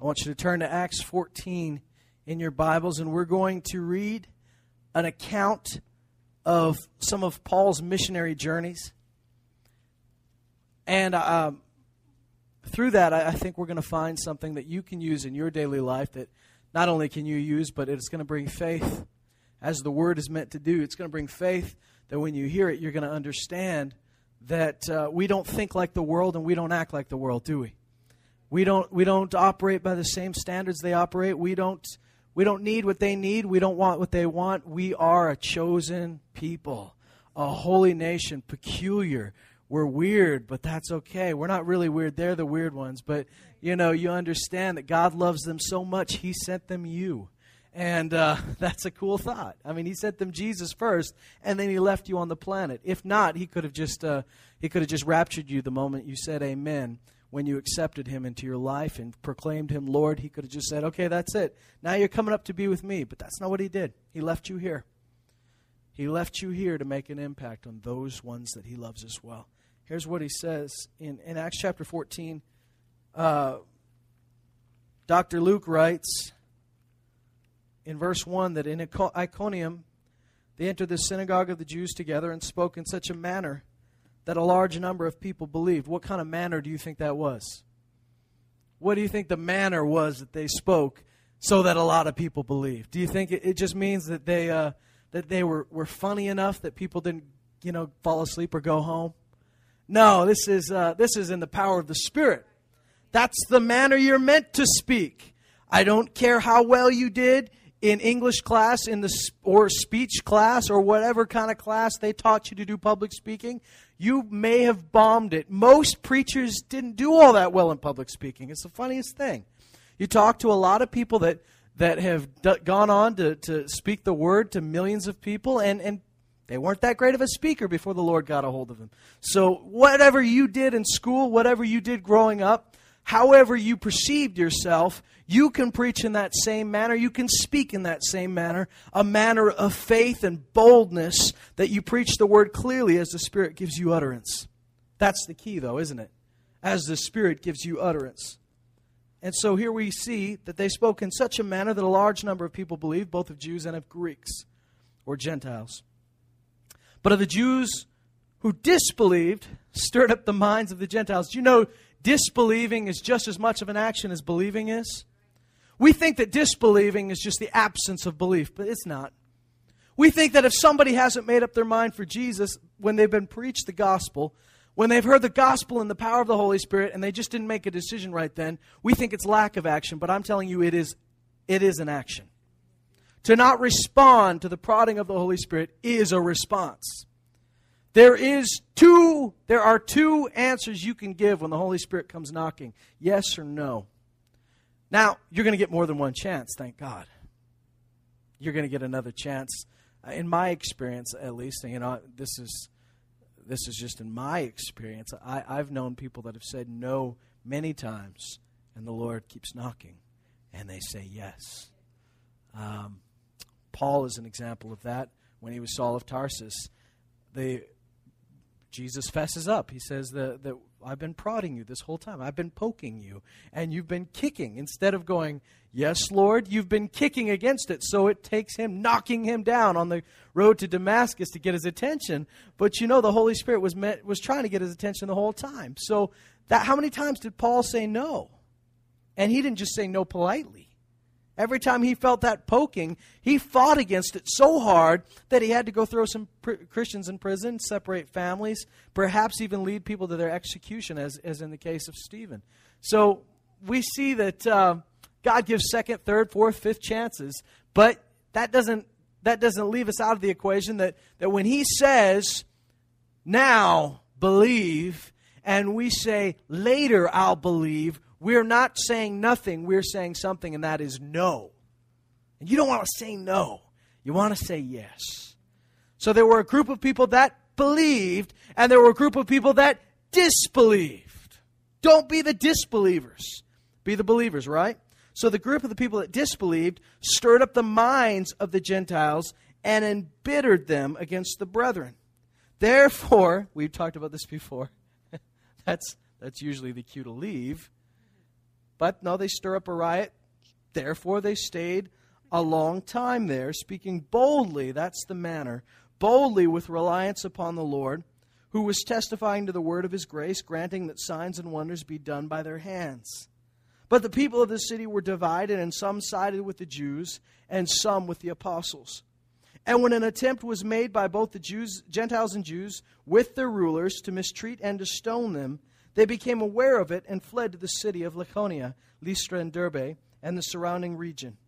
I want you to turn to Acts 14 in your Bibles, and we're going to read an account of some of Paul's missionary journeys. And um, through that, I, I think we're going to find something that you can use in your daily life that not only can you use, but it's going to bring faith as the word is meant to do. It's going to bring faith that when you hear it, you're going to understand that uh, we don't think like the world and we don't act like the world, do we? We don't we don't operate by the same standards they operate. We don't we don't need what they need. We don't want what they want. We are a chosen people, a holy nation, peculiar. We're weird, but that's okay. We're not really weird. They're the weird ones. But, you know, you understand that God loves them so much, He sent them you. And uh, that's a cool thought. I mean, He sent them Jesus first, and then He left you on the planet. If not, He could have just, uh, he could have just raptured you the moment you said amen when you accepted him into your life and proclaimed him Lord, he could have just said, Okay, that's it. Now you're coming up to be with me. But that's not what he did. He left you here. He left you here to make an impact on those ones that he loves as well. Here's what he says in, in Acts chapter 14. Uh, Dr. Luke writes in verse 1 that in Iconium they entered the synagogue of the Jews together and spoke in such a manner that a large number of people believed. What kind of manner do you think that was? What do you think the manner was that they spoke so that a lot of people believed? Do you think it, it just means that they uh, that they were, were funny enough that people didn't you know fall asleep or go home? No, this is uh, this is in the power of the Spirit. That's the manner you're meant to speak. I don't care how well you did in English class in the or speech class or whatever kind of class they taught you to do public speaking you may have bombed it. Most preachers didn't do all that well in public speaking. It's the funniest thing. You talk to a lot of people that, that have d- gone on to, to speak the word to millions of people, and, and they weren't that great of a speaker before the Lord got a hold of them. So, whatever you did in school, whatever you did growing up, however you perceived yourself, you can preach in that same manner. You can speak in that same manner, a manner of faith and boldness that you preach the word clearly as the Spirit gives you utterance. That's the key, though, isn't it? As the Spirit gives you utterance. And so here we see that they spoke in such a manner that a large number of people believed, both of Jews and of Greeks or Gentiles. But of the Jews who disbelieved, stirred up the minds of the Gentiles. Do you know disbelieving is just as much of an action as believing is? We think that disbelieving is just the absence of belief, but it's not. We think that if somebody hasn't made up their mind for Jesus when they've been preached the gospel, when they've heard the gospel and the power of the Holy Spirit and they just didn't make a decision right then, we think it's lack of action, but I'm telling you it is it is an action. To not respond to the prodding of the Holy Spirit is a response. There is two there are two answers you can give when the Holy Spirit comes knocking. Yes or no. Now, you're going to get more than one chance, thank God. You're going to get another chance. Uh, in my experience, at least, you know, this is this is just in my experience. I, I've known people that have said no many times, and the Lord keeps knocking, and they say yes. Um, Paul is an example of that. When he was Saul of Tarsus, they Jesus fesses up. He says that, that I've been prodding you this whole time. I've been poking you. And you've been kicking. Instead of going, Yes, Lord, you've been kicking against it. So it takes him knocking him down on the road to Damascus to get his attention. But you know, the Holy Spirit was, met, was trying to get his attention the whole time. So that, how many times did Paul say no? And he didn't just say no politely. Every time he felt that poking, he fought against it so hard that he had to go throw some pr- Christians in prison, separate families, perhaps even lead people to their execution, as, as in the case of Stephen. So we see that uh, God gives second, third, fourth, fifth chances, but that doesn't that doesn't leave us out of the equation that, that when he says, now believe, and we say, later I'll believe, we're not saying nothing, we're saying something, and that is no. And you don't want to say no, you want to say yes. So there were a group of people that believed, and there were a group of people that disbelieved. Don't be the disbelievers, be the believers, right? So the group of the people that disbelieved stirred up the minds of the Gentiles and embittered them against the brethren. Therefore, we've talked about this before. that's, that's usually the cue to leave. But no, they stir up a riot. Therefore, they stayed a long time there, speaking boldly. That's the manner. Boldly with reliance upon the Lord, who was testifying to the word of his grace, granting that signs and wonders be done by their hands. But the people of the city were divided, and some sided with the Jews, and some with the apostles. And when an attempt was made by both the Jews, Gentiles and Jews with their rulers to mistreat and to stone them, they became aware of it and fled to the city of Lycaonia, Lystra, and Derbe, and the surrounding region.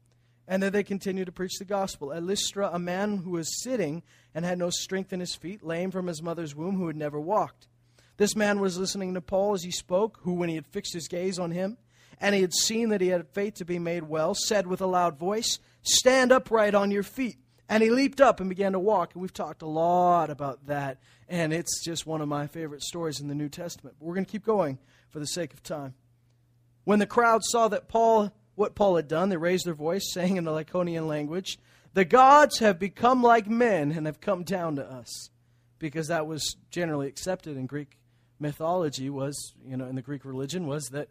And there they continued to preach the gospel. At Lystra, a man who was sitting and had no strength in his feet, lame from his mother's womb, who had never walked. This man was listening to Paul as he spoke, who, when he had fixed his gaze on him, and he had seen that he had faith to be made well, said with a loud voice, Stand upright on your feet. And he leaped up and began to walk. And we've talked a lot about that. And it's just one of my favorite stories in the New Testament. But we're going to keep going for the sake of time. When the crowd saw that Paul, what Paul had done, they raised their voice, saying in the Lycaonian language, The gods have become like men and have come down to us. Because that was generally accepted in Greek mythology, was, you know, in the Greek religion, was that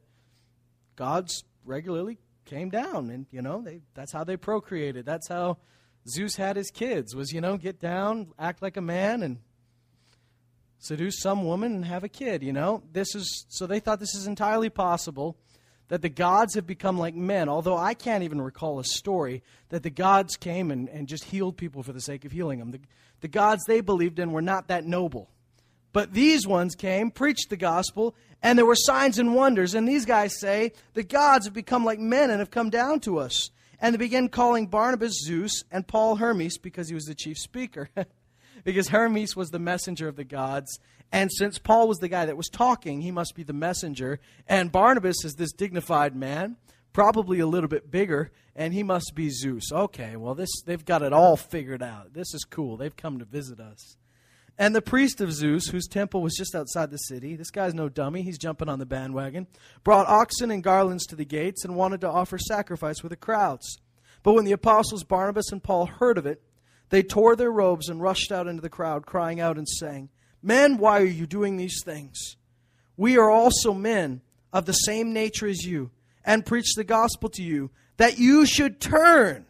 gods regularly came down and you know they that's how they procreated that's how zeus had his kids was you know get down act like a man and seduce some woman and have a kid you know this is so they thought this is entirely possible that the gods have become like men although i can't even recall a story that the gods came and, and just healed people for the sake of healing them the, the gods they believed in were not that noble but these ones came, preached the gospel, and there were signs and wonders. And these guys say, the gods have become like men and have come down to us. And they began calling Barnabas Zeus and Paul Hermes because he was the chief speaker. because Hermes was the messenger of the gods. And since Paul was the guy that was talking, he must be the messenger. And Barnabas is this dignified man, probably a little bit bigger, and he must be Zeus. Okay, well this they've got it all figured out. This is cool. They've come to visit us. And the priest of Zeus, whose temple was just outside the city, this guy's no dummy, he's jumping on the bandwagon, brought oxen and garlands to the gates and wanted to offer sacrifice with the crowds. But when the apostles Barnabas and Paul heard of it, they tore their robes and rushed out into the crowd, crying out and saying, Men, why are you doing these things? We are also men of the same nature as you, and preach the gospel to you, that you should turn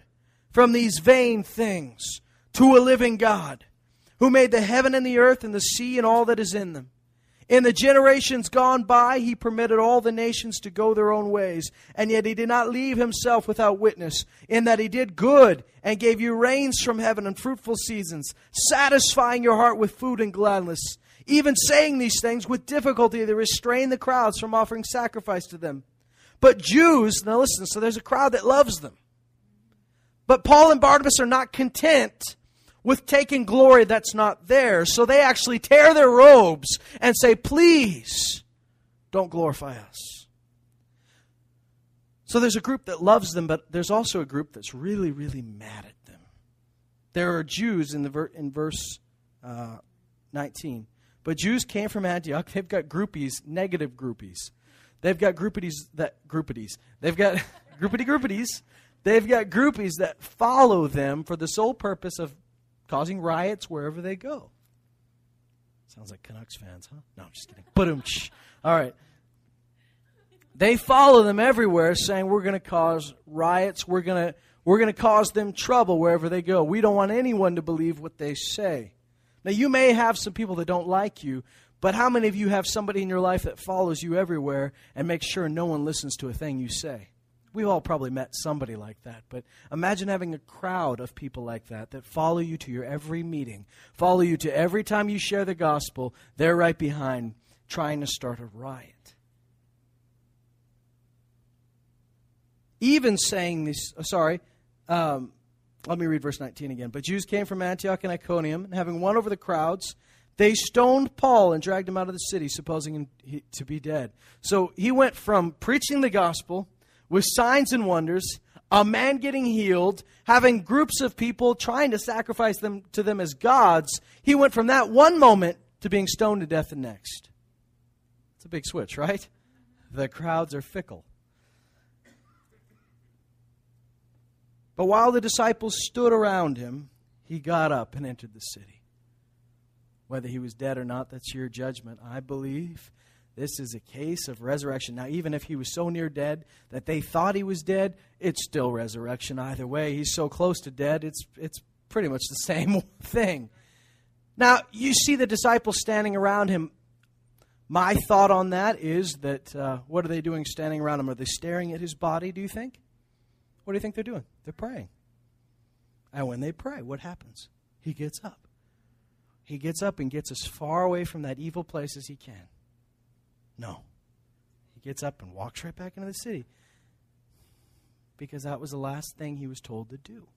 from these vain things to a living God who made the heaven and the earth and the sea and all that is in them. In the generations gone by, he permitted all the nations to go their own ways, and yet he did not leave himself without witness, in that he did good and gave you rains from heaven and fruitful seasons, satisfying your heart with food and gladness. Even saying these things with difficulty, they restrain the crowds from offering sacrifice to them. But Jews, now listen, so there's a crowd that loves them. But Paul and Barnabas are not content with taking glory that's not theirs. So they actually tear their robes and say, Please, don't glorify us. So there's a group that loves them, but there's also a group that's really, really mad at them. There are Jews in, the ver- in verse uh, 19. But Jews came from Antioch. They've got groupies, negative groupies. They've got groupities that groupities. They've got groupity groupities. They've got groupies that follow them for the sole purpose of causing riots wherever they go. Sounds like Canucks fans, huh? No, I'm just kidding. Boom. All right. They follow them everywhere, saying we're going to cause riots. We're going to we're going to cause them trouble wherever they go. We don't want anyone to believe what they say. Now, you may have some people that don't like you, but how many of you have somebody in your life that follows you everywhere and makes sure no one listens to a thing you say? We've all probably met somebody like that, but imagine having a crowd of people like that that follow you to your every meeting, follow you to every time you share the gospel. They're right behind trying to start a riot. Even saying this, uh, sorry, um, let me read verse 19 again. But Jews came from Antioch and Iconium, and having won over the crowds, they stoned Paul and dragged him out of the city, supposing him to be dead. So he went from preaching the gospel with signs and wonders, a man getting healed, having groups of people trying to sacrifice them to them as gods, he went from that one moment to being stoned to death the next. It's a big switch, right? The crowds are fickle. But while the disciples stood around him, he got up and entered the city. Whether he was dead or not, that's your judgment. I believe This is a case of resurrection. Now, even if he was so near dead that they thought he was dead, it's still resurrection either way. He's so close to dead, it's, it's pretty much the same thing. Now, you see the disciples standing around him. My thought on that is that uh, what are they doing standing around him? Are they staring at his body, do you think? What do you think they're doing? They're praying. And when they pray, what happens? He gets up. He gets up and gets as far away from that evil place as he can. No. He gets up and walks right back into the city because that was the last thing he was told to do.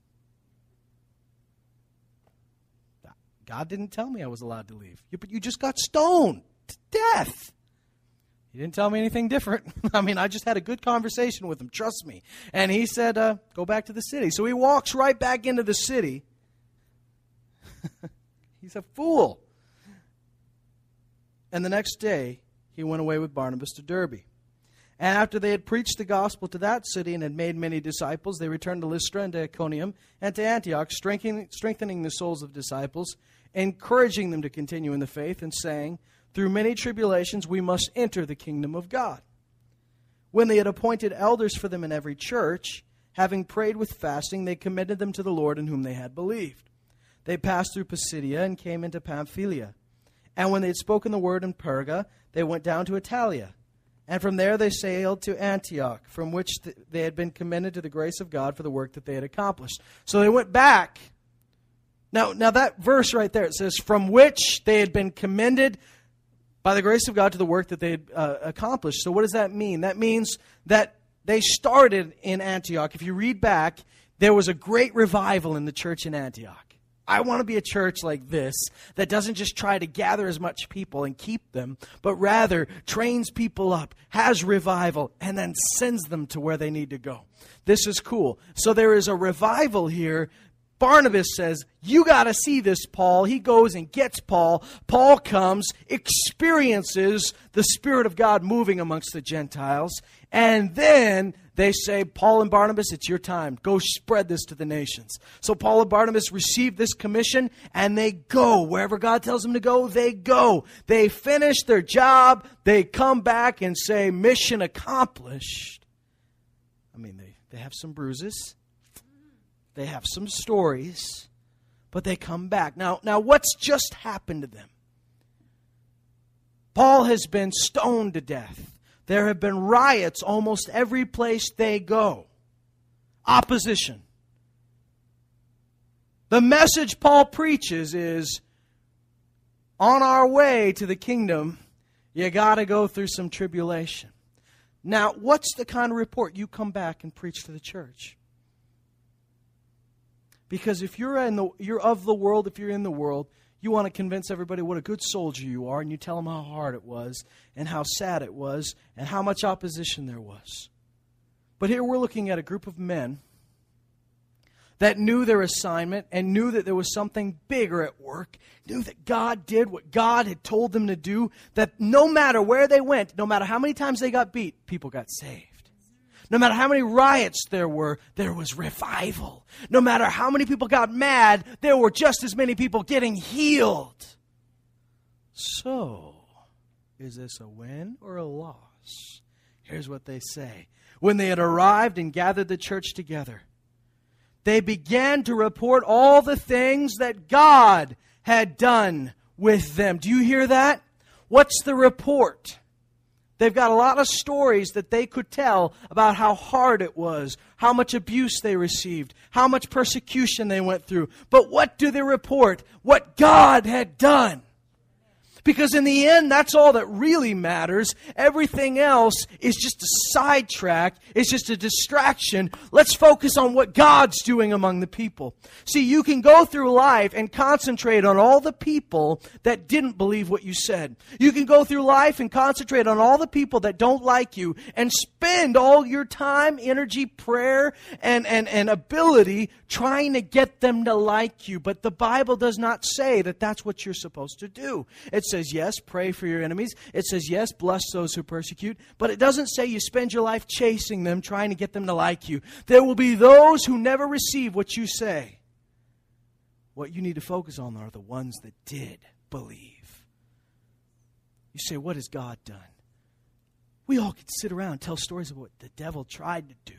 God didn't tell me I was allowed to leave. but you just got stoned to death. He didn't tell me anything different. I mean, I just had a good conversation with him, trust me. And he said, uh, go back to the city. So he walks right back into the city. He's a fool. And the next day, he went away with Barnabas to Derbe. And after they had preached the gospel to that city and had made many disciples, they returned to Lystra and to Iconium and to Antioch, strengthening, the souls of disciples, encouraging them to continue in the faith, and saying, through many tribulations, we must enter the kingdom of God. When they had appointed elders for them in every church, having prayed with fasting, they commended them to the Lord in whom they had believed. They passed through Pisidia and came into Pamphylia. And when they had spoken the word in Perga, they went down to Attalia. And from there they sailed to Antioch, from which th- they had been commended to the grace of God for the work that they had accomplished. So they went back. Now, now that verse right there, it says, from which they had been commended by the grace of God to the work that they had uh, accomplished. So, what does that mean? That means that they started in Antioch. If you read back, there was a great revival in the church in Antioch. I want to be a church like this that doesn't just try to gather as much people and keep them, but rather trains people up, has revival, and then sends them to where they need to go. This is cool. So there is a revival here Barnabas says, You got to see this, Paul. He goes and gets Paul. Paul comes, experiences the Spirit of God moving amongst the Gentiles. And then they say, Paul and Barnabas, it's your time. Go spread this to the nations. So Paul and Barnabas receive this commission and they go. Wherever God tells them to go, they go. They finish their job. They come back and say, Mission accomplished. I mean, they, they have some bruises they have some stories, but they come back. Now, now what's just happened to them? Paul has been stoned to death. There have been riots almost every place they go. Opposition. The message Paul preaches is on our way to the kingdom, you got to go through some tribulation. Now, what's the kind of report you come back and preach to the church? Because if you're, in the, you're of the world, if you're in the world, you want to convince everybody what a good soldier you are, and you tell them how hard it was, and how sad it was, and how much opposition there was. But here we're looking at a group of men that knew their assignment and knew that there was something bigger at work, knew that God did what God had told them to do, that no matter where they went, no matter how many times they got beat, people got saved. No matter how many riots there were, there was revival. No matter how many people got mad, there were just as many people getting healed. So, is this a win or a loss? Here's what they say. When they had arrived and gathered the church together, they began to report all the things that God had done with them. Do you hear that? What's the report? They've got a lot of stories that they could tell about how hard it was, how much abuse they received, how much persecution they went through. But what do they report? What God had done. Because in the end, that's all that really matters. Everything else is just a sidetrack, it's just a distraction. Let's focus on what God's doing among the people. See, you can go through life and concentrate on all the people that didn't believe what you said. You can go through life and concentrate on all the people that don't like you and spend all your time, energy, prayer, and, and, and ability trying to get them to like you. But the Bible does not say that that's what you're supposed to do. It's says, yes, pray for your enemies. It says, yes, bless those who persecute. But it doesn't say you spend your life chasing them, trying to get them to like you. There will be those who never receive what you say. What you need to focus on are the ones that did believe. You say, what has God done? We all could sit around and tell stories of what the devil tried to do,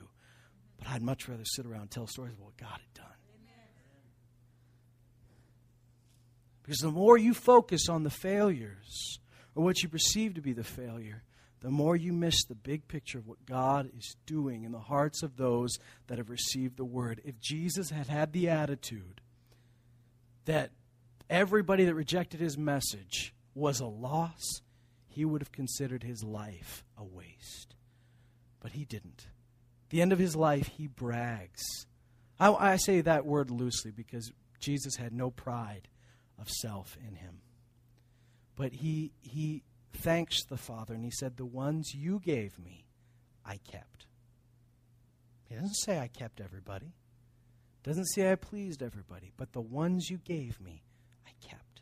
but I'd much rather sit around and tell stories of what God had done. Because the more you focus on the failures, or what you perceive to be the failure, the more you miss the big picture of what God is doing in the hearts of those that have received the word. If Jesus had had the attitude that everybody that rejected his message was a loss, he would have considered his life a waste. But he didn't. At the end of his life, he brags. I, I say that word loosely because Jesus had no pride of self in him. But he, he thanks the Father and he said, The ones you gave me, I kept. He doesn't say I kept everybody. Doesn't say I pleased everybody, but the ones you gave me, I kept.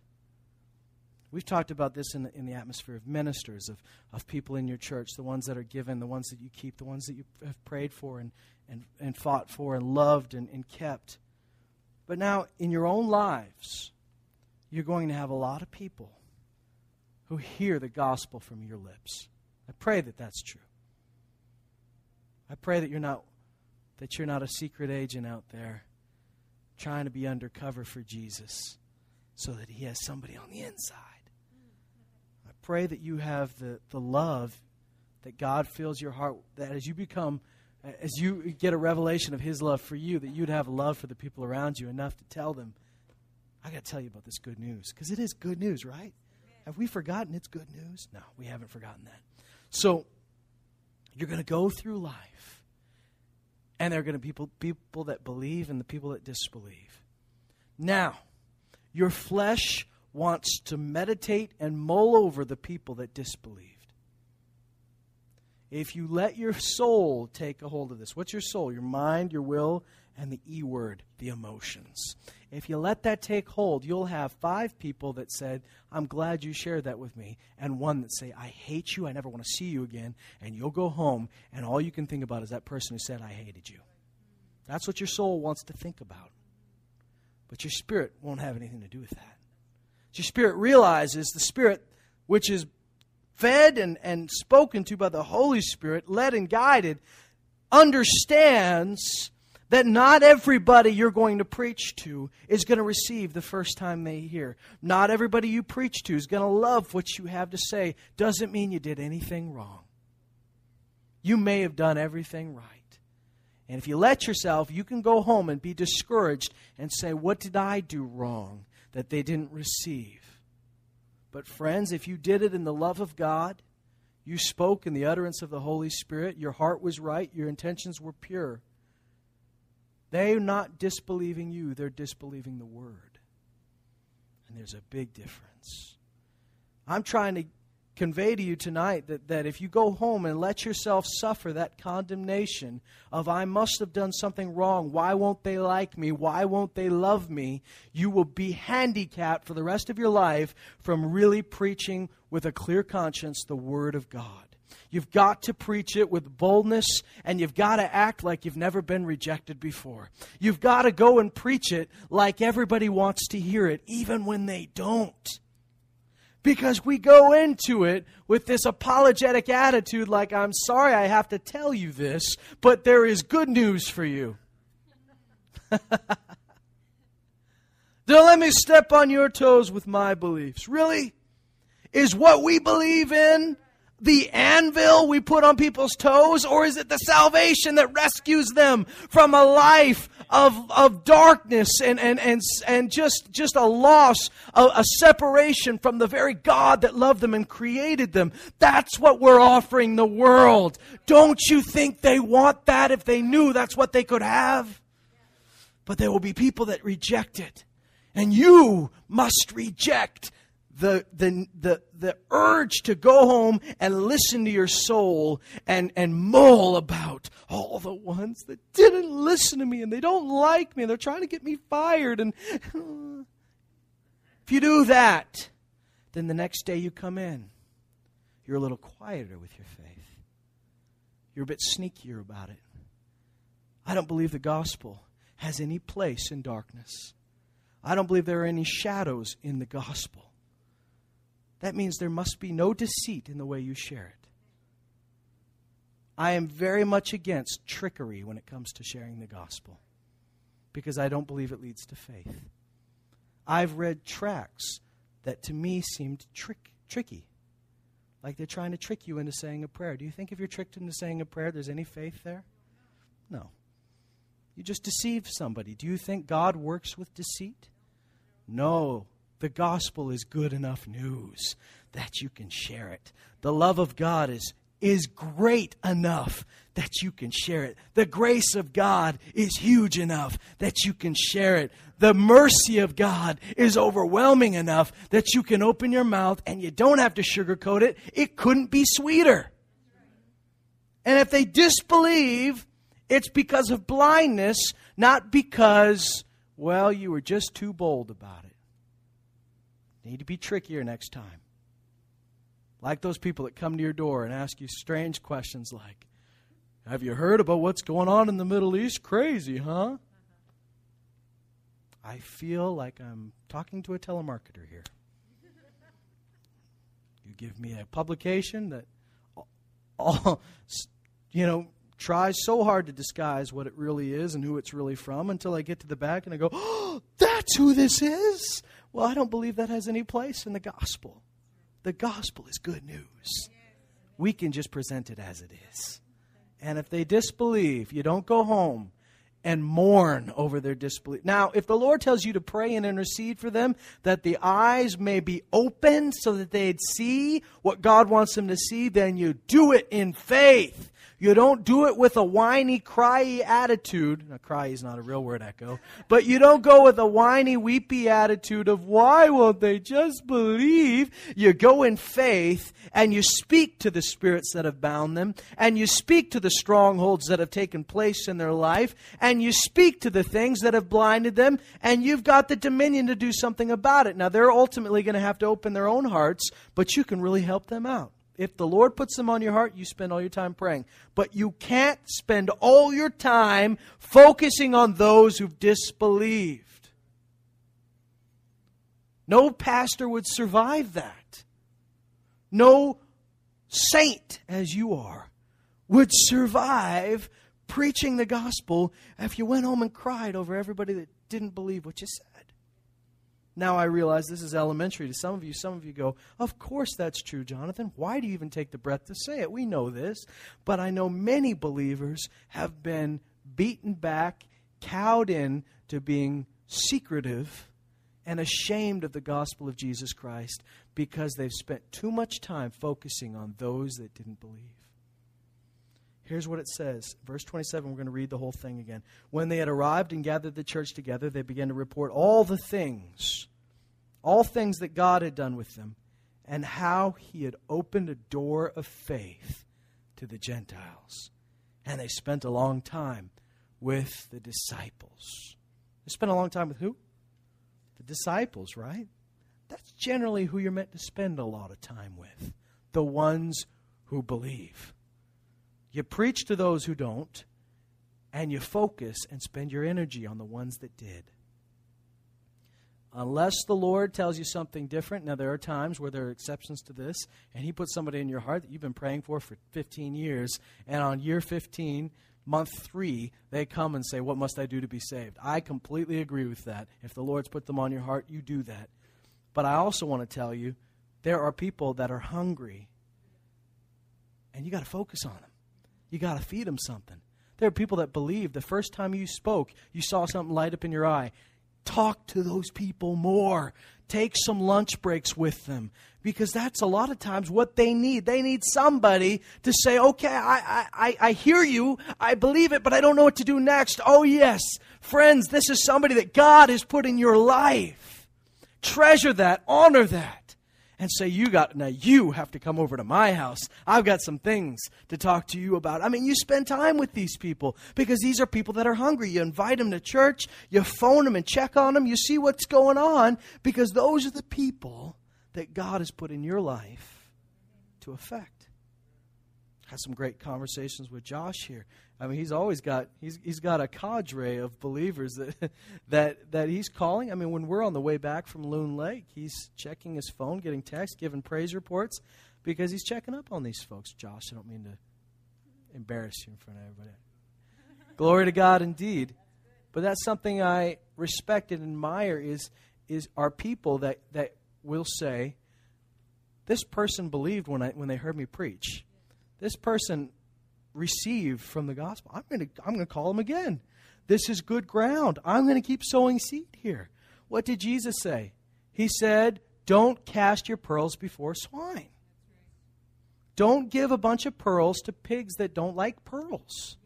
We've talked about this in the, in the atmosphere of ministers, of, of people in your church, the ones that are given, the ones that you keep, the ones that you have prayed for and, and, and fought for and loved and, and kept. But now, in your own lives, you're going to have a lot of people who hear the gospel from your lips. I pray that that's true. I pray that you're not that you're not a secret agent out there trying to be undercover for Jesus so that he has somebody on the inside. I pray that you have the, the love that God fills your heart that as you become as you get a revelation of his love for you that you'd have love for the people around you enough to tell them I got to tell you about this good news because it is good news, right? Have we forgotten it's good news? No, we haven't forgotten that. So you're going to go through life, and there are going to be people, people that believe and the people that disbelieve. Now, your flesh wants to meditate and mull over the people that disbelieved. If you let your soul take a hold of this, what's your soul? Your mind, your will, and the E word, the emotions. If you let that take hold, you'll have five people that said, I'm glad you shared that with me, and one that say, I hate you, I never want to see you again, and you'll go home, and all you can think about is that person who said, I hated you. That's what your soul wants to think about. But your spirit won't have anything to do with that. Your spirit realizes the spirit which is fed and, and spoken to by the Holy Spirit, led and guided, understands that not everybody you're going to preach to is going to receive the first time they hear. Not everybody you preach to is going to love what you have to say. Doesn't mean you did anything wrong. You may have done everything right. And if you let yourself, you can go home and be discouraged and say, What did I do wrong that they didn't receive? But, friends, if you did it in the love of God, you spoke in the utterance of the Holy Spirit, your heart was right, your intentions were pure they're not disbelieving you, they're disbelieving the Word. And there's a big difference. I'm trying to convey to you tonight that, that if you go home and let yourself suffer that condemnation of, I must have done something wrong, why won't they like me, why won't they love me, you will be handicapped for the rest of your life from really preaching with a clear conscience the Word of God. You've got to preach it with boldness and you've got to act like you've never been rejected before. You've got to go and preach it like everybody wants to hear it, even when they don't. Because we go into it with this apologetic attitude like, I'm sorry I have to tell you this, but there is good news for you. Don't let me step on your toes with my beliefs. Really? Is what we believe in the anvil we put on people's toes, or is it the salvation that rescues them from a life of, of darkness and, and, and, and just, just a loss, a, a separation from the very God that loved them and created them? That's what we're offering the world. Don't you think they want that if they knew that's what they could have? But there will be people that reject it. And you must reject the, the, the, the urge to go home and listen to your soul and, and mull about all the ones that didn't listen to me and they don't like me and they're trying to get me fired. And if you do that, then the next day you come in, you're a little quieter with your faith. You're a bit sneakier about it. I don't believe the gospel has any place in darkness. I don't believe there are any shadows in the gospel that means there must be no deceit in the way you share it. I am very much against trickery when it comes to sharing the gospel because I don't believe it leads to faith. I've read tracts that to me seemed trick, tricky. Like they're trying to trick you into saying a prayer. Do you think if you're tricked into saying a prayer, there's any faith there? No. You just deceive somebody. Do you think God works with deceit? No. The gospel is good enough news that you can share it. The love of God is, is great enough that you can share it. The grace of God is huge enough that you can share it. The mercy of God is overwhelming enough that you can open your mouth and you don't have to sugarcoat it. It couldn't be sweeter. And if they disbelieve, it's because of blindness, not because, well, you were just too bold about it. Need to be trickier next time. Like those people that come to your door and ask you strange questions like, Have you heard about what's going on in the Middle East? Crazy, huh? I feel like I'm talking to a telemarketer here. You give me a publication that all, you know, tries so hard to disguise what it really is and who it's really from until I get to the back and I go, oh, that's who this is. Well, I don't believe that has any place in the gospel. The gospel is good news. We can just present it as it is. And if they disbelieve, you don't go home and mourn over their disbelief. Now, if the Lord tells you to pray and intercede for them, that the eyes may be opened so that they'd see what God wants them to see, then you do it in faith. You don't do it with a whiny, cryy attitude. Now, cry is not a real word, Echo. But you don't go with a whiny, weepy attitude of, why won't they just believe? You go in faith and you speak to the spirits that have bound them, and you speak to the strongholds that have taken place in their life, and you speak to the things that have blinded them, and you've got the dominion to do something about it. Now, they're ultimately going to have to open their own hearts, but you can really help them out. If the Lord puts them on your heart, you spend all your time praying. But you can't spend all your time focusing on those who've disbelieved. No pastor would survive that. No saint, as you are, would survive preaching the gospel if you went home and cried over everybody that didn't believe what you said. Now I realize this is elementary to some of you. Some of you go, Of course that's true, Jonathan. Why do you even take the breath to say it? We know this. But I know many believers have been beaten back, cowed in to being secretive and ashamed of the gospel of Jesus Christ because they've spent too much time focusing on those that didn't believe. Here's what it says. Verse 27, we're going to read the whole thing again. When they had arrived and gathered the church together, they began to report all the things, all things that God had done with them, and how he had opened a door of faith to the Gentiles. And they spent a long time with the disciples. They spent a long time with who? The disciples, right? That's generally who you're meant to spend a lot of time with. The ones who believe. You preach to those who don't, and you focus and spend your energy on the ones that did. Unless the Lord tells you something different, now there are times where there are exceptions to this, and He puts somebody in your heart that you've been praying for for 15 years, and on year 15, month three, they come and say, What must I do to be saved? I completely agree with that. If the Lord's put them on your heart, you do that. But I also want to tell you, there are people that are hungry, and you got to focus on them. You got to feed them something. There are people that believe the first time you spoke, you saw something light up in your eye. Talk to those people more. Take some lunch breaks with them because that's a lot of times what they need. They need somebody to say, okay, I, I, I hear you, I believe it, but I don't know what to do next. Oh, yes, friends, this is somebody that God has put in your life. Treasure that, honor that and say, You got, now you have to come over to my house. I've got some things to talk to you about. I mean, you spend time with these people because these are people that are hungry. You invite them to church, you phone them and check on them, you see what's going on because those are the people that God has put in your life to affect had some great conversations with Josh here. I mean, he's always got he's he's got a cadre of believers that that that he's calling. I mean, when we're on the way back from Loon Lake, he's checking his phone, getting texts, giving praise reports because he's checking up on these folks. Josh, I don't mean to embarrass you in front of everybody. Glory to God indeed. But that's something I respect and admire is is are people that, that will say, This person believed when I when they heard me preach. This person received from the gospel. I'm gonna I'm gonna call him again. This is good ground. I'm gonna keep sowing seed here. What did Jesus say? He said, Don't cast your pearls before swine. Don't give a bunch of pearls to pigs that don't like pearls.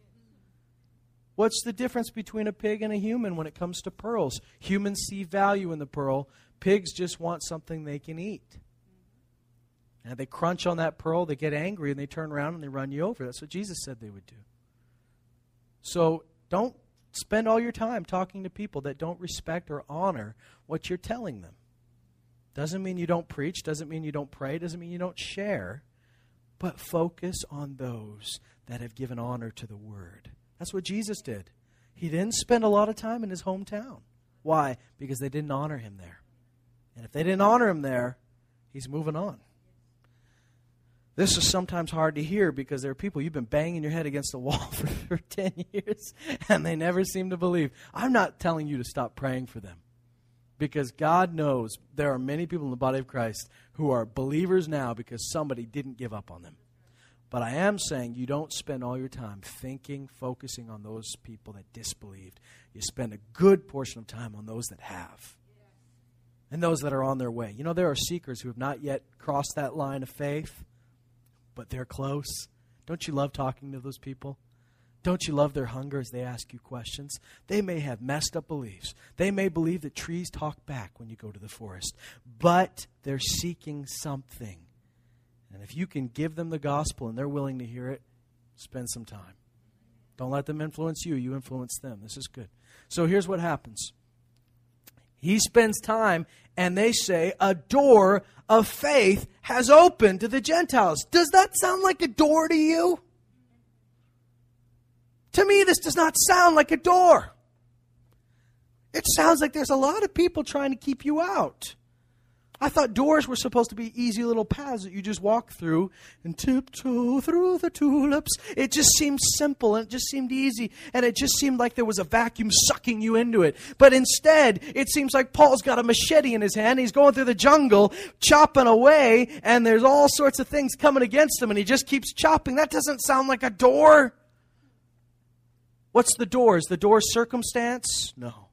What's the difference between a pig and a human when it comes to pearls? Humans see value in the pearl, pigs just want something they can eat. And they crunch on that pearl, they get angry, and they turn around and they run you over. That's what Jesus said they would do. So don't spend all your time talking to people that don't respect or honor what you're telling them. Doesn't mean you don't preach, doesn't mean you don't pray, doesn't mean you don't share, but focus on those that have given honor to the word. That's what Jesus did. He didn't spend a lot of time in his hometown. Why? Because they didn't honor him there. And if they didn't honor him there, he's moving on. This is sometimes hard to hear because there are people you've been banging your head against the wall for, for 10 years and they never seem to believe. I'm not telling you to stop praying for them because God knows there are many people in the body of Christ who are believers now because somebody didn't give up on them. But I am saying you don't spend all your time thinking, focusing on those people that disbelieved. You spend a good portion of time on those that have. And those that are on their way. You know, there are seekers who have not yet crossed that line of faith, but they're close. Don't you love talking to those people? Don't you love their hunger as they ask you questions? They may have messed up beliefs. They may believe that trees talk back when you go to the forest, but they're seeking something. And if you can give them the gospel and they're willing to hear it, spend some time. Don't let them influence you, you influence them. This is good. So here's what happens he spends time, and they say, A door of faith has opened to the Gentiles. Does that sound like a door to you? To me, this does not sound like a door. It sounds like there's a lot of people trying to keep you out. I thought doors were supposed to be easy little paths that you just walk through and tiptoe through the tulips. It just seemed simple and it just seemed easy and it just seemed like there was a vacuum sucking you into it. But instead, it seems like Paul's got a machete in his hand. He's going through the jungle, chopping away, and there's all sorts of things coming against him and he just keeps chopping. That doesn't sound like a door. What's the door? Is the door circumstance? No.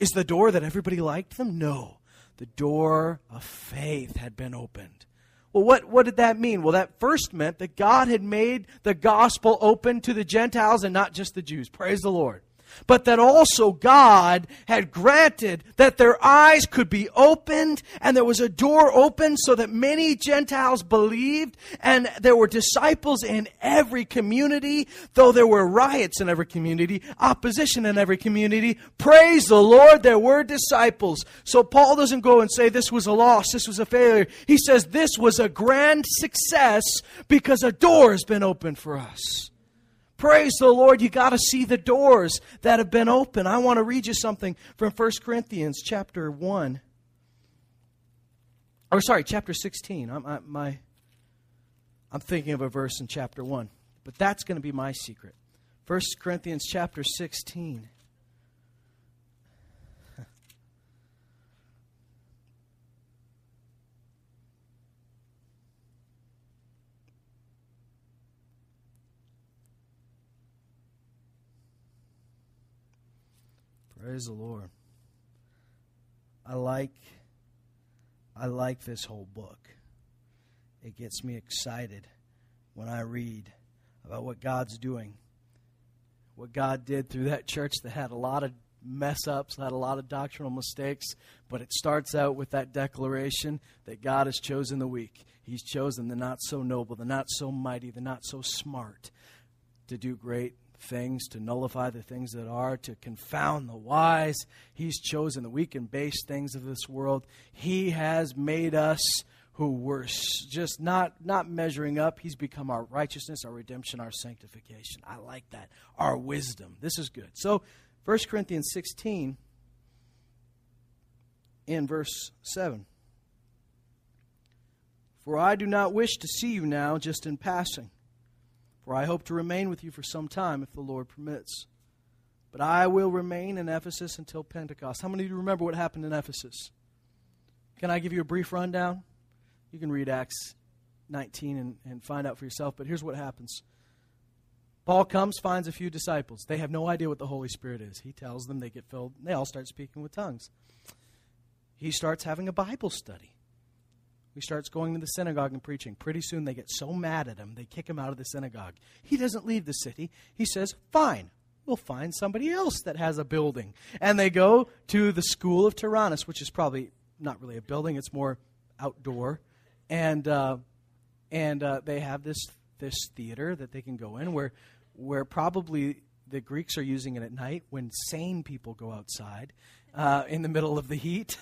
Is the door that everybody liked them? No the door of faith had been opened. Well, what, what did that mean? Well, that first meant that God had made the gospel open to the Gentiles and not just the Jews. Praise the Lord but that also God had granted that their eyes could be opened and there was a door opened so that many Gentiles believed and there were disciples in every community, though there were riots in every community, opposition in every community. Praise the Lord, there were disciples. So Paul doesn't go and say this was a loss, this was a failure. He says this was a grand success because a door has been opened for us. Praise the Lord. You got to see the doors that have been open. I want to read you something from 1 Corinthians chapter 1. Or sorry, chapter 16. I'm, I, my, I'm thinking of a verse in chapter 1. But that's going to be my secret. 1 Corinthians chapter 16. Praise the Lord. I like I like this whole book. It gets me excited when I read about what God's doing. What God did through that church that had a lot of mess ups, had a lot of doctrinal mistakes, but it starts out with that declaration that God has chosen the weak. He's chosen the not so noble, the not so mighty, the not so smart to do great things, to nullify the things that are, to confound the wise. He's chosen the weak and base things of this world. He has made us who were just not not measuring up. He's become our righteousness, our redemption, our sanctification. I like that. Our wisdom. This is good. So 1 Corinthians 16 in verse 7. For I do not wish to see you now just in passing for I hope to remain with you for some time if the Lord permits. But I will remain in Ephesus until Pentecost. How many of you remember what happened in Ephesus? Can I give you a brief rundown? You can read Acts 19 and, and find out for yourself, but here's what happens. Paul comes, finds a few disciples. They have no idea what the Holy Spirit is. He tells them, they get filled, they all start speaking with tongues. He starts having a Bible study. He starts going to the synagogue and preaching. Pretty soon they get so mad at him, they kick him out of the synagogue. He doesn't leave the city. He says, Fine, we'll find somebody else that has a building. And they go to the school of Tyrannus, which is probably not really a building, it's more outdoor. And, uh, and uh, they have this, this theater that they can go in where, where probably the Greeks are using it at night when sane people go outside uh, in the middle of the heat.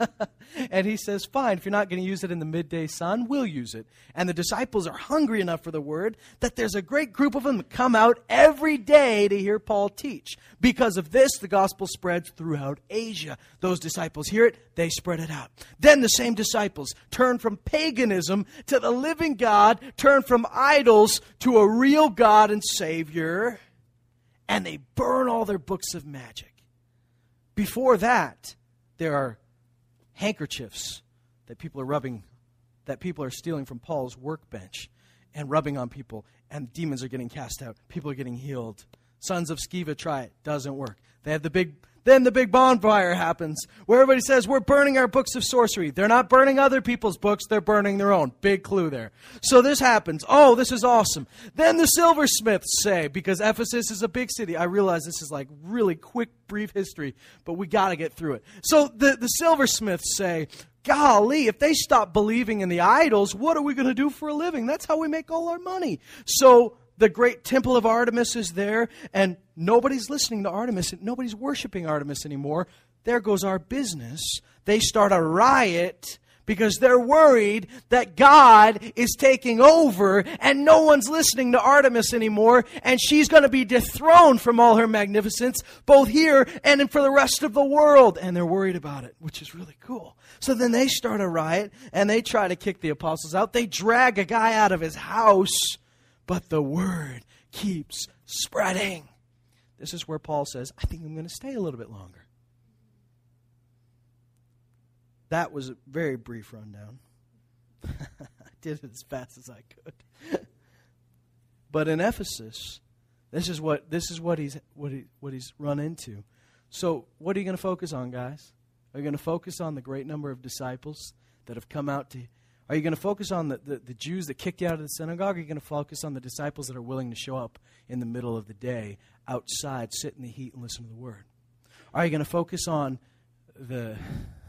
and he says, Fine, if you're not going to use it in the midday sun, we'll use it. And the disciples are hungry enough for the word that there's a great group of them that come out every day to hear Paul teach. Because of this, the gospel spreads throughout Asia. Those disciples hear it, they spread it out. Then the same disciples turn from paganism to the living God, turn from idols to a real God and Savior, and they burn all their books of magic. Before that, there are handkerchiefs that people are rubbing, that people are stealing from Paul's workbench and rubbing on people, and demons are getting cast out. People are getting healed. Sons of Sceva try it, doesn't work. They have the big then the big bonfire happens where everybody says, We're burning our books of sorcery. They're not burning other people's books, they're burning their own. Big clue there. So this happens. Oh, this is awesome. Then the silversmiths say, because Ephesus is a big city, I realize this is like really quick, brief history, but we got to get through it. So the, the silversmiths say, golly, if they stop believing in the idols, what are we going to do for a living? That's how we make all our money. So the great temple of Artemis is there, and nobody's listening to Artemis, and nobody's worshiping Artemis anymore. There goes our business. They start a riot because they're worried that God is taking over and no one's listening to Artemis anymore, and she's going to be dethroned from all her magnificence, both here and for the rest of the world. And they're worried about it, which is really cool. So then they start a riot and they try to kick the apostles out. They drag a guy out of his house but the word keeps spreading. This is where Paul says, I think I'm going to stay a little bit longer. That was a very brief rundown. I did it as fast as I could. but in Ephesus, this is what this is what he's what he what he's run into. So, what are you going to focus on, guys? Are you going to focus on the great number of disciples that have come out to are you going to focus on the, the, the, Jews that kicked you out of the synagogue? Or are you going to focus on the disciples that are willing to show up in the middle of the day outside, sit in the heat, and listen to the word? Are you going to focus on the,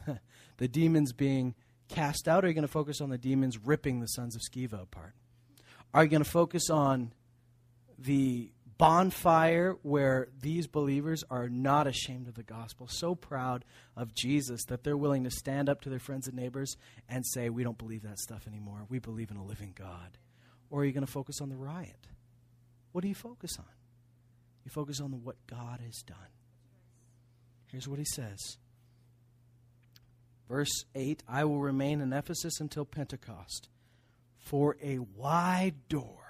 the demons being cast out? Or are you going to focus on the demons ripping the sons of Sceva apart? Are you going to focus on the bonfire where these believers are not ashamed of the gospel, so proud of Jesus that they're willing to stand up to their friends and neighbors and say, We don't believe that stuff anymore. We believe in a living God. Or are you going to focus on the riot? What do you focus on? You focus on what God has done. Here's what he says. Verse 8 I will remain in Ephesus until Pentecost, for a wide door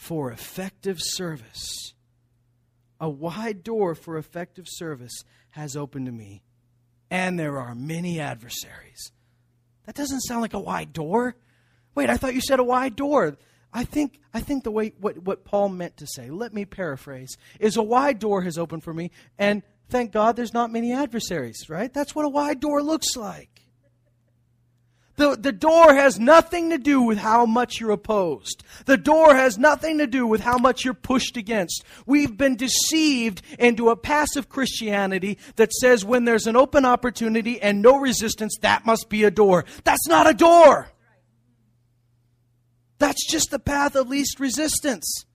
for effective service. A wide door for effective service has opened to me, and there are many adversaries. That doesn't sound like a wide door. Wait, I thought you said a wide door. I think I think the way what, what Paul meant to say, let me paraphrase, is a wide door has opened for me, and thank God there's not many adversaries, right? That's what a wide door looks like. The, the door has nothing to do with how much you're opposed. The door has nothing to do with how much you're pushed against. We've been deceived into a passive Christianity that says when there's an open opportunity and no resistance, that must be a door. That's not a door. That's just the path of least resistance.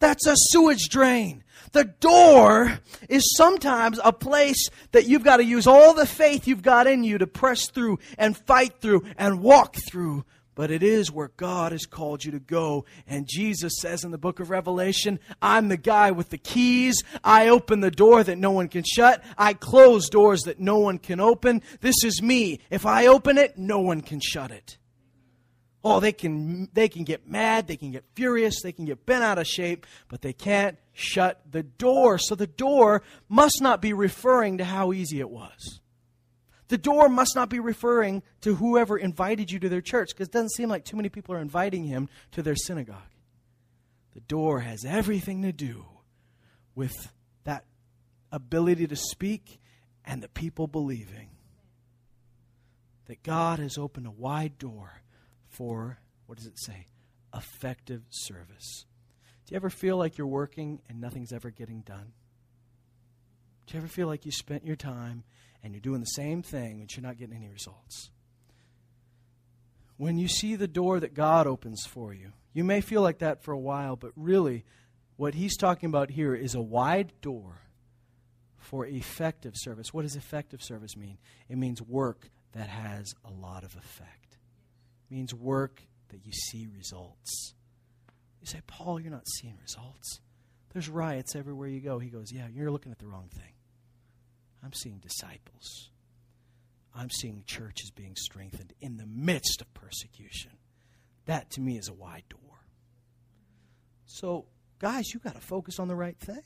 That's a sewage drain. The door is sometimes a place that you've got to use all the faith you've got in you to press through and fight through and walk through. But it is where God has called you to go. And Jesus says in the book of Revelation, I'm the guy with the keys. I open the door that no one can shut. I close doors that no one can open. This is me. If I open it, no one can shut it. Oh, they can, they can get mad, they can get furious, they can get bent out of shape, but they can't shut the door. So the door must not be referring to how easy it was. The door must not be referring to whoever invited you to their church, because it doesn't seem like too many people are inviting him to their synagogue. The door has everything to do with that ability to speak and the people believing that God has opened a wide door for, what does it say? Effective service. Do you ever feel like you're working and nothing's ever getting done? Do you ever feel like you spent your time and you're doing the same thing but you're not getting any results? When you see the door that God opens for you, you may feel like that for a while, but really, what he's talking about here is a wide door for effective service. What does effective service mean? It means work that has a lot of effect. Means work that you see results. You say, Paul, you're not seeing results. There's riots everywhere you go. He goes, Yeah, you're looking at the wrong thing. I'm seeing disciples. I'm seeing churches being strengthened in the midst of persecution. That to me is a wide door. So, guys, you got to focus on the right thing.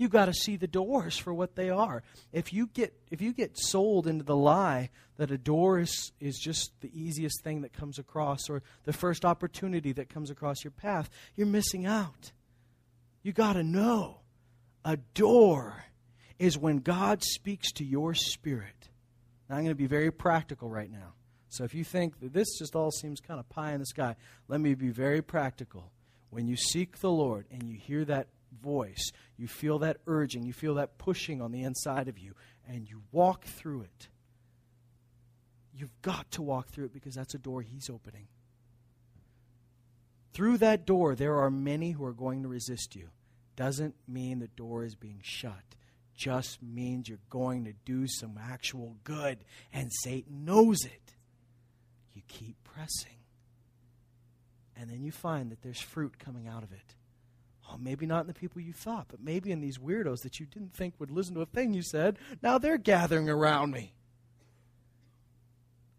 You got to see the doors for what they are. If you get if you get sold into the lie that a door is, is just the easiest thing that comes across or the first opportunity that comes across your path, you're missing out. You got to know a door is when God speaks to your spirit. Now, I'm going to be very practical right now. So if you think that this just all seems kind of pie in the sky, let me be very practical. When you seek the Lord and you hear that voice, you feel that urging, you feel that pushing on the inside of you, and you walk through it. You've got to walk through it because that's a door He's opening. Through that door, there are many who are going to resist you. Doesn't mean the door is being shut. Just means you're going to do some actual good, and Satan knows it. You keep pressing. And then you find that there's fruit coming out of it. Oh, maybe not in the people you thought, but maybe in these weirdos that you didn't think would listen to a thing you said. Now they're gathering around me.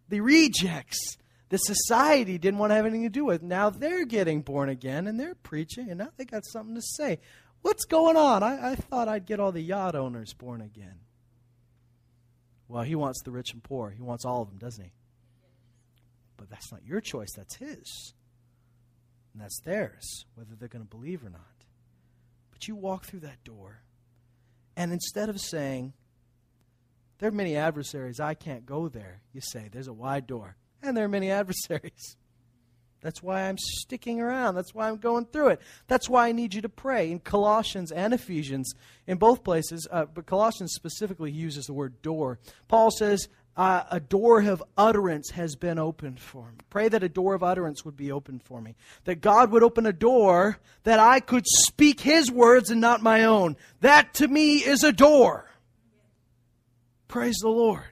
The rejects, the society didn't want to have anything to do with. Now they're getting born again and they're preaching, and now they got something to say. What's going on? I, I thought I'd get all the yacht owners born again. Well, he wants the rich and poor. He wants all of them, doesn't he? But that's not your choice, that's his. And that's theirs, whether they're going to believe or not. But you walk through that door, and instead of saying, There are many adversaries, I can't go there, you say, There's a wide door, and there are many adversaries. That's why I'm sticking around. That's why I'm going through it. That's why I need you to pray. In Colossians and Ephesians, in both places, uh, but Colossians specifically uses the word door. Paul says, uh, a door of utterance has been opened for me. Pray that a door of utterance would be opened for me. That God would open a door that I could speak His words and not my own. That to me is a door. Praise the Lord.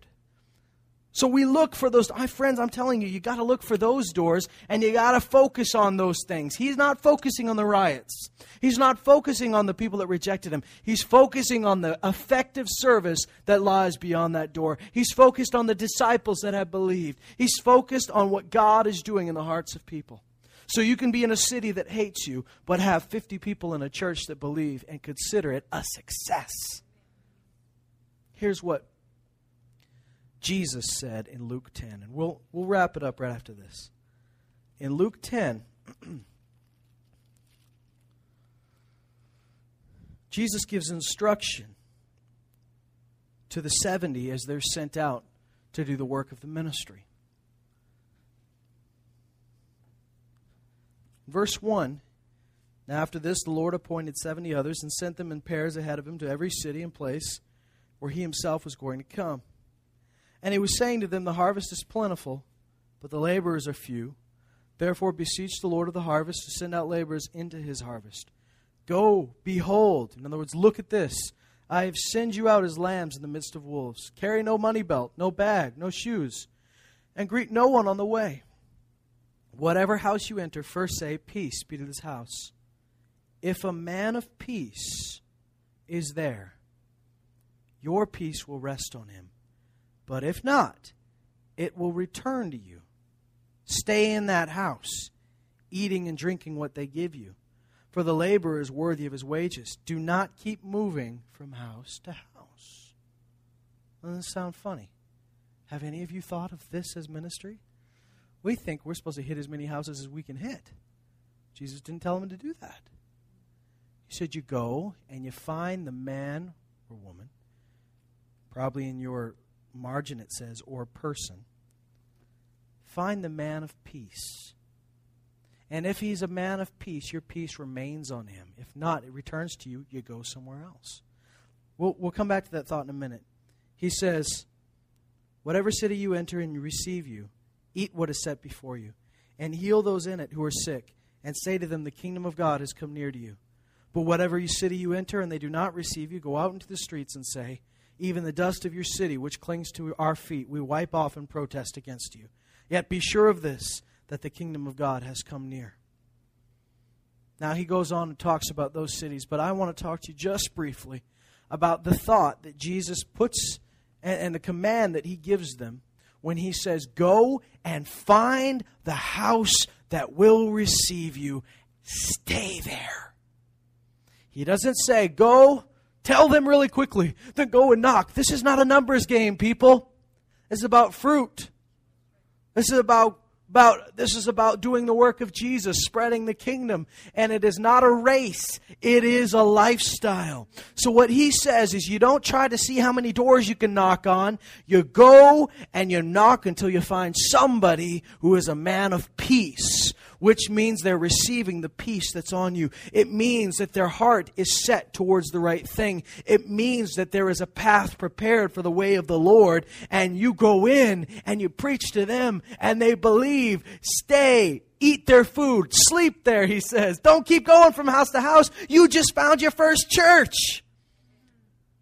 So we look for those. My friends, I'm telling you, you got to look for those doors and you got to focus on those things. He's not focusing on the riots. He's not focusing on the people that rejected him. He's focusing on the effective service that lies beyond that door. He's focused on the disciples that have believed. He's focused on what God is doing in the hearts of people. So you can be in a city that hates you, but have 50 people in a church that believe and consider it a success. Here's what Jesus said in Luke 10. And we'll, we'll wrap it up right after this. In Luke 10, Jesus gives instruction to the 70 as they're sent out to do the work of the ministry. Verse 1 Now, after this, the Lord appointed 70 others and sent them in pairs ahead of him to every city and place where he himself was going to come. And he was saying to them, The harvest is plentiful, but the laborers are few. Therefore, beseech the Lord of the harvest to send out laborers into his harvest. Go, behold. In other words, look at this. I have sent you out as lambs in the midst of wolves. Carry no money belt, no bag, no shoes, and greet no one on the way. Whatever house you enter, first say, Peace be to this house. If a man of peace is there, your peace will rest on him but if not, it will return to you. Stay in that house, eating and drinking what they give you. For the laborer is worthy of his wages. Do not keep moving from house to house. Doesn't sound funny? Have any of you thought of this as ministry? We think we're supposed to hit as many houses as we can hit. Jesus didn't tell them to do that. He said, You go and you find the man or woman, probably in your margin it says, or person. Find the man of peace. And if he's a man of peace, your peace remains on him. If not, it returns to you, you go somewhere else. We'll, we'll come back to that thought in a minute. He says, Whatever city you enter and receive you, eat what is set before you, and heal those in it who are sick, and say to them, The kingdom of God has come near to you. But whatever city you enter and they do not receive you, go out into the streets and say, Even the dust of your city, which clings to our feet, we wipe off and protest against you. Yet be sure of this, that the kingdom of God has come near. Now he goes on and talks about those cities, but I want to talk to you just briefly about the thought that Jesus puts and, the command that he gives them when he says, Go and find the house that will receive you. Stay there. He doesn't say, Go, tell them really quickly, then go and knock. This is not a numbers game, people. This is about fruit. This is about about this is about doing the work of Jesus, spreading the kingdom, and it is not a race, it is a lifestyle. So what he says is you don't try to see how many doors you can knock on. You go and you knock until you find somebody who is a man of peace, which means they're receiving the peace that's on you. It means that their heart is set towards the right thing. It means that there is a path prepared for the way of the Lord, and you go in and you preach to them, and they believe. Stay, eat their food, sleep there, he says. Don't keep going from house to house. You just found your first church.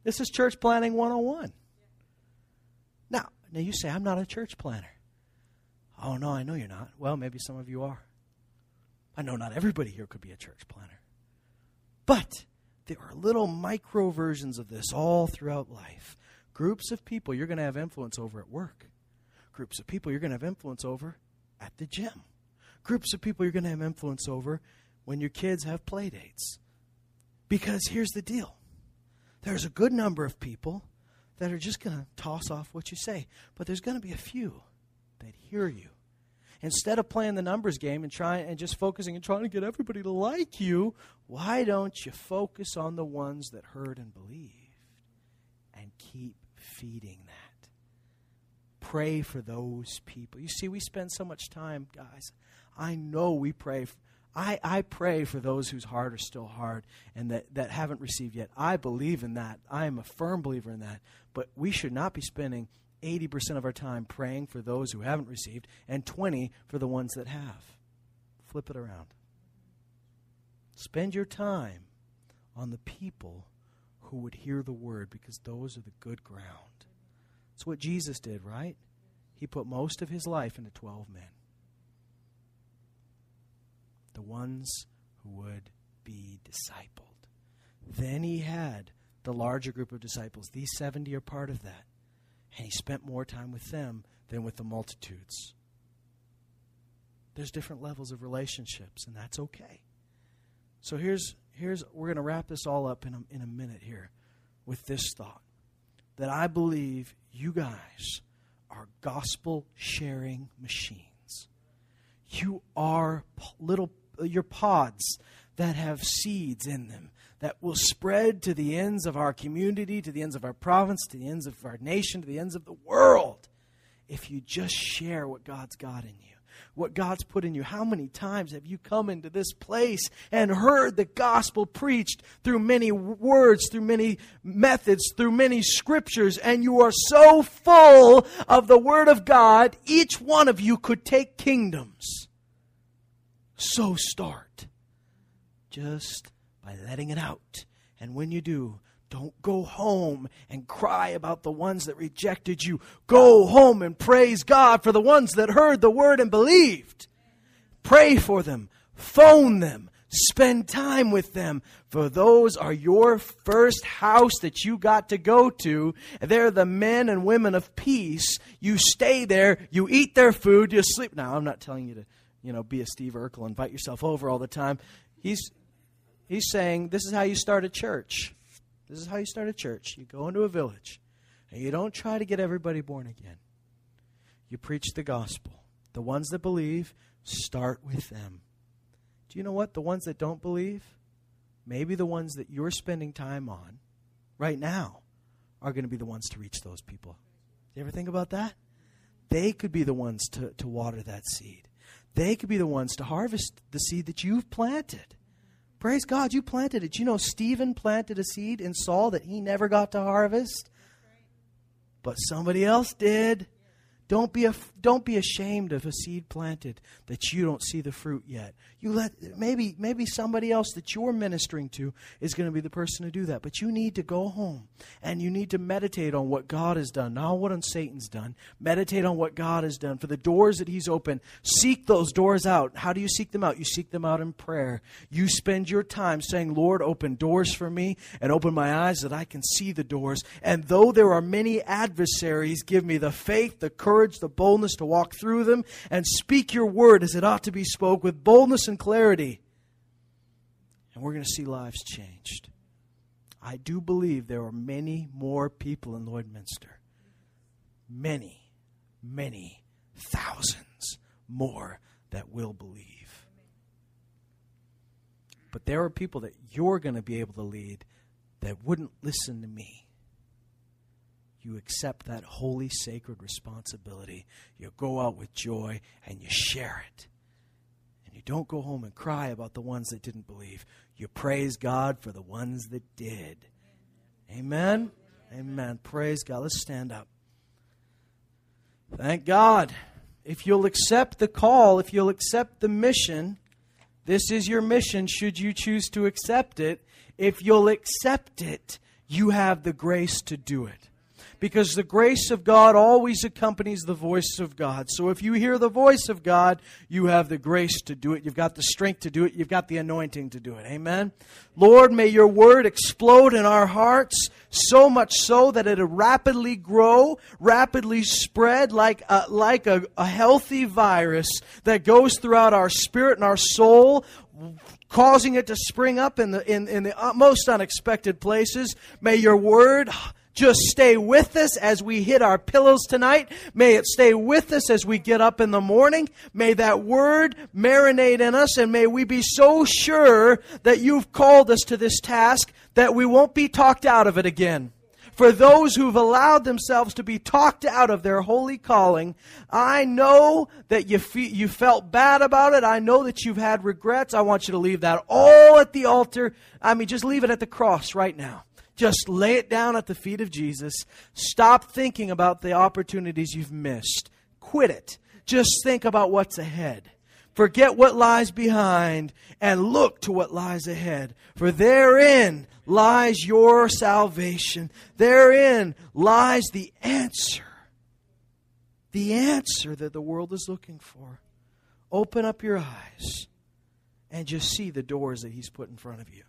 This is church planning 101. Now, now you say, I'm not a church planner. Oh, no, I know you're not. Well, maybe some of you are. I know not everybody here could be a church planner. But there are little micro versions of this all throughout life. Groups of people you're going to have influence over at work. Groups of people you're going to have influence over at the gym. Groups of people you're going to have influence over when your kids have play dates. Because here's the deal there's a good number of people that are just going to toss off what you say, but there's going to be a few that hear you instead of playing the numbers game and trying and just focusing and trying to get everybody to like you, why don't you focus on the ones that heard and believed and keep feeding that? Pray for those people. You see, we spend so much time, guys. I know we pray. For, I, I pray for those whose heart are still hard and that, that haven't received yet. I believe in that. I am a firm believer in that. But we should not be spending 80% of our time praying for those who haven't received and 20 for the ones that have. Flip it around. Spend your time on the people who would hear the word because those are the good ground. It's what Jesus did, right? He put most of his life into 12 men. The ones who would be discipled. Then he had the larger group of disciples. These 70 are part of that and he spent more time with them than with the multitudes. There's different levels of relationships, and that's okay. So here's here's we're going to wrap this all up in a, in a minute here with this thought that I believe you guys are gospel sharing machines. You are little uh, your pods that have seeds in them that will spread to the ends of our community, to the ends of our province, to the ends of our nation, to the ends of the world. If you just share what God's got in you, what God's put in you. How many times have you come into this place and heard the gospel preached through many words, through many methods, through many scriptures, and you are so full of the Word of God, each one of you could take kingdoms. So start. Just by letting it out. And when you do, don't go home and cry about the ones that rejected you. Go home and praise God for the ones that heard the word and believed. Pray for them. Phone them. Spend time with them, for those are your first house that you got to go to. They're the men and women of peace. You stay there, you eat their food, you sleep. Now, I'm not telling you to, you know, be a Steve Urkel, and invite yourself over all the time. He's he's saying this is how you start a church. This is how you start a church. You go into a village, and you don't try to get everybody born again. You preach the gospel. The ones that believe, start with them. Do you know what? The ones that don't believe, maybe the ones that you're spending time on right now are going to be the ones to reach those people. Do you ever think about that? They could be the ones to, to water that seed. They could be the ones to harvest the seed that you've planted. Praise God, you planted it. You know, Stephen planted a seed in Saul that he never got to harvest, but somebody else did. Don't be, a, don't be ashamed of a seed planted that you don't see the fruit yet. You let maybe maybe somebody else that you're ministering to is going to be the person to do that. But you need to go home and you need to meditate on what God has done, not what on Satan's done. Meditate on what God has done for the doors that He's opened. Seek those doors out. How do you seek them out? You seek them out in prayer. You spend your time saying, "Lord, open doors for me and open my eyes that I can see the doors." And though there are many adversaries, give me the faith, the courage, the boldness to walk through them and speak your word as it ought to be spoke with boldness and clarity. And we're going to see lives changed. I do believe there are many more people in Lloydminster. Many, many thousands more that will believe. But there are people that you're going to be able to lead that wouldn't listen to me you accept that holy, sacred responsibility. You go out with joy and you share it. And you don't go home and cry about the ones that didn't believe. You praise God for the ones that did. Amen? Amen. Praise God. Let's stand up. Thank God. If you'll accept the call, if you'll accept the mission, this is your mission should you choose to accept it. If you'll accept it, you have the grace to do it because the grace of God always accompanies the voice of God. So if you hear the voice of God, you have the grace to do it. You've got the strength to do it. You've got the anointing to do it. Amen. Lord, may your word explode in our hearts so much so that it rapidly grow, rapidly spread like a, like a, a healthy virus that goes throughout our spirit and our soul, causing it to spring up in the in, in the most unexpected places. May your word just stay with us as we hit our pillows tonight. May it stay with us as we get up in the morning. May that word marinate in us and may we be so sure that you've called us to this task that we won't be talked out of it again. For those who've allowed themselves to be talked out of their holy calling, I know that you, fe- you felt bad about it. I know that you've had regrets. I want you to leave that all at the altar. I mean, just leave it at the cross right now. Just lay it down at the feet of Jesus. Stop thinking about the opportunities you've missed. Quit it. Just think about what's ahead. Forget what lies behind and look to what lies ahead. For therein lies your salvation. Therein lies the answer. The answer that the world is looking for. Open up your eyes and just see the doors that He's put in front of you.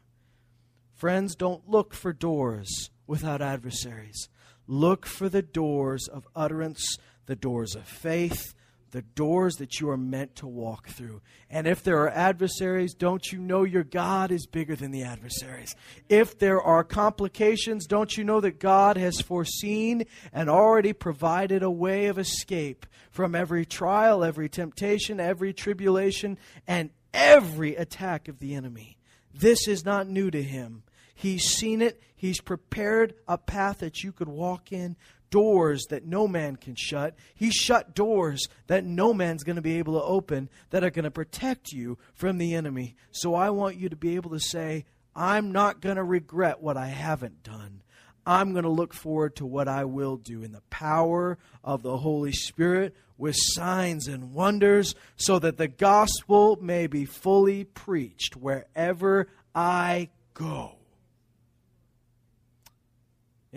Friends, don't look for doors without adversaries. Look for the doors of utterance, the doors of faith, the doors that you are meant to walk through. And if there are adversaries, don't you know your God is bigger than the adversaries? If there are complications, don't you know that God has foreseen and already provided a way of escape from every trial, every temptation, every tribulation, and every attack of the enemy? This is not new to him. He's seen it. He's prepared a path that you could walk in, doors that no man can shut. He shut doors that no man's going to be able to open that are going to protect you from the enemy. So I want you to be able to say, I'm not going to regret what I haven't done. I'm going to look forward to what I will do in the power of the Holy Spirit with signs and wonders so that the gospel may be fully preached wherever I go.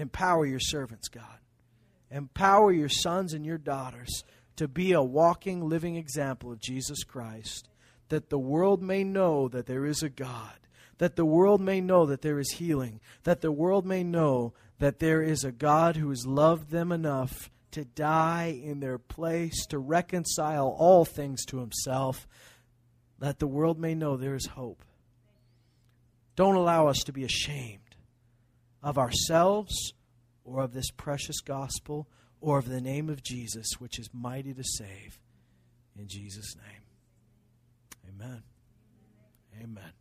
Empower your servants, God. Empower your sons and your daughters to be a walking, living example of Jesus Christ. that the world may know that there is a God, that the world may know that there is healing, that the world may know that there is a God who has loved them enough to die in their place, to reconcile all things to himself, that the world may know there is hope. Don't allow us to be ashamed of ourselves or of this precious gospel or of the name of Jesus, which is mighty to save. In Jesus' name. Amen. Amen.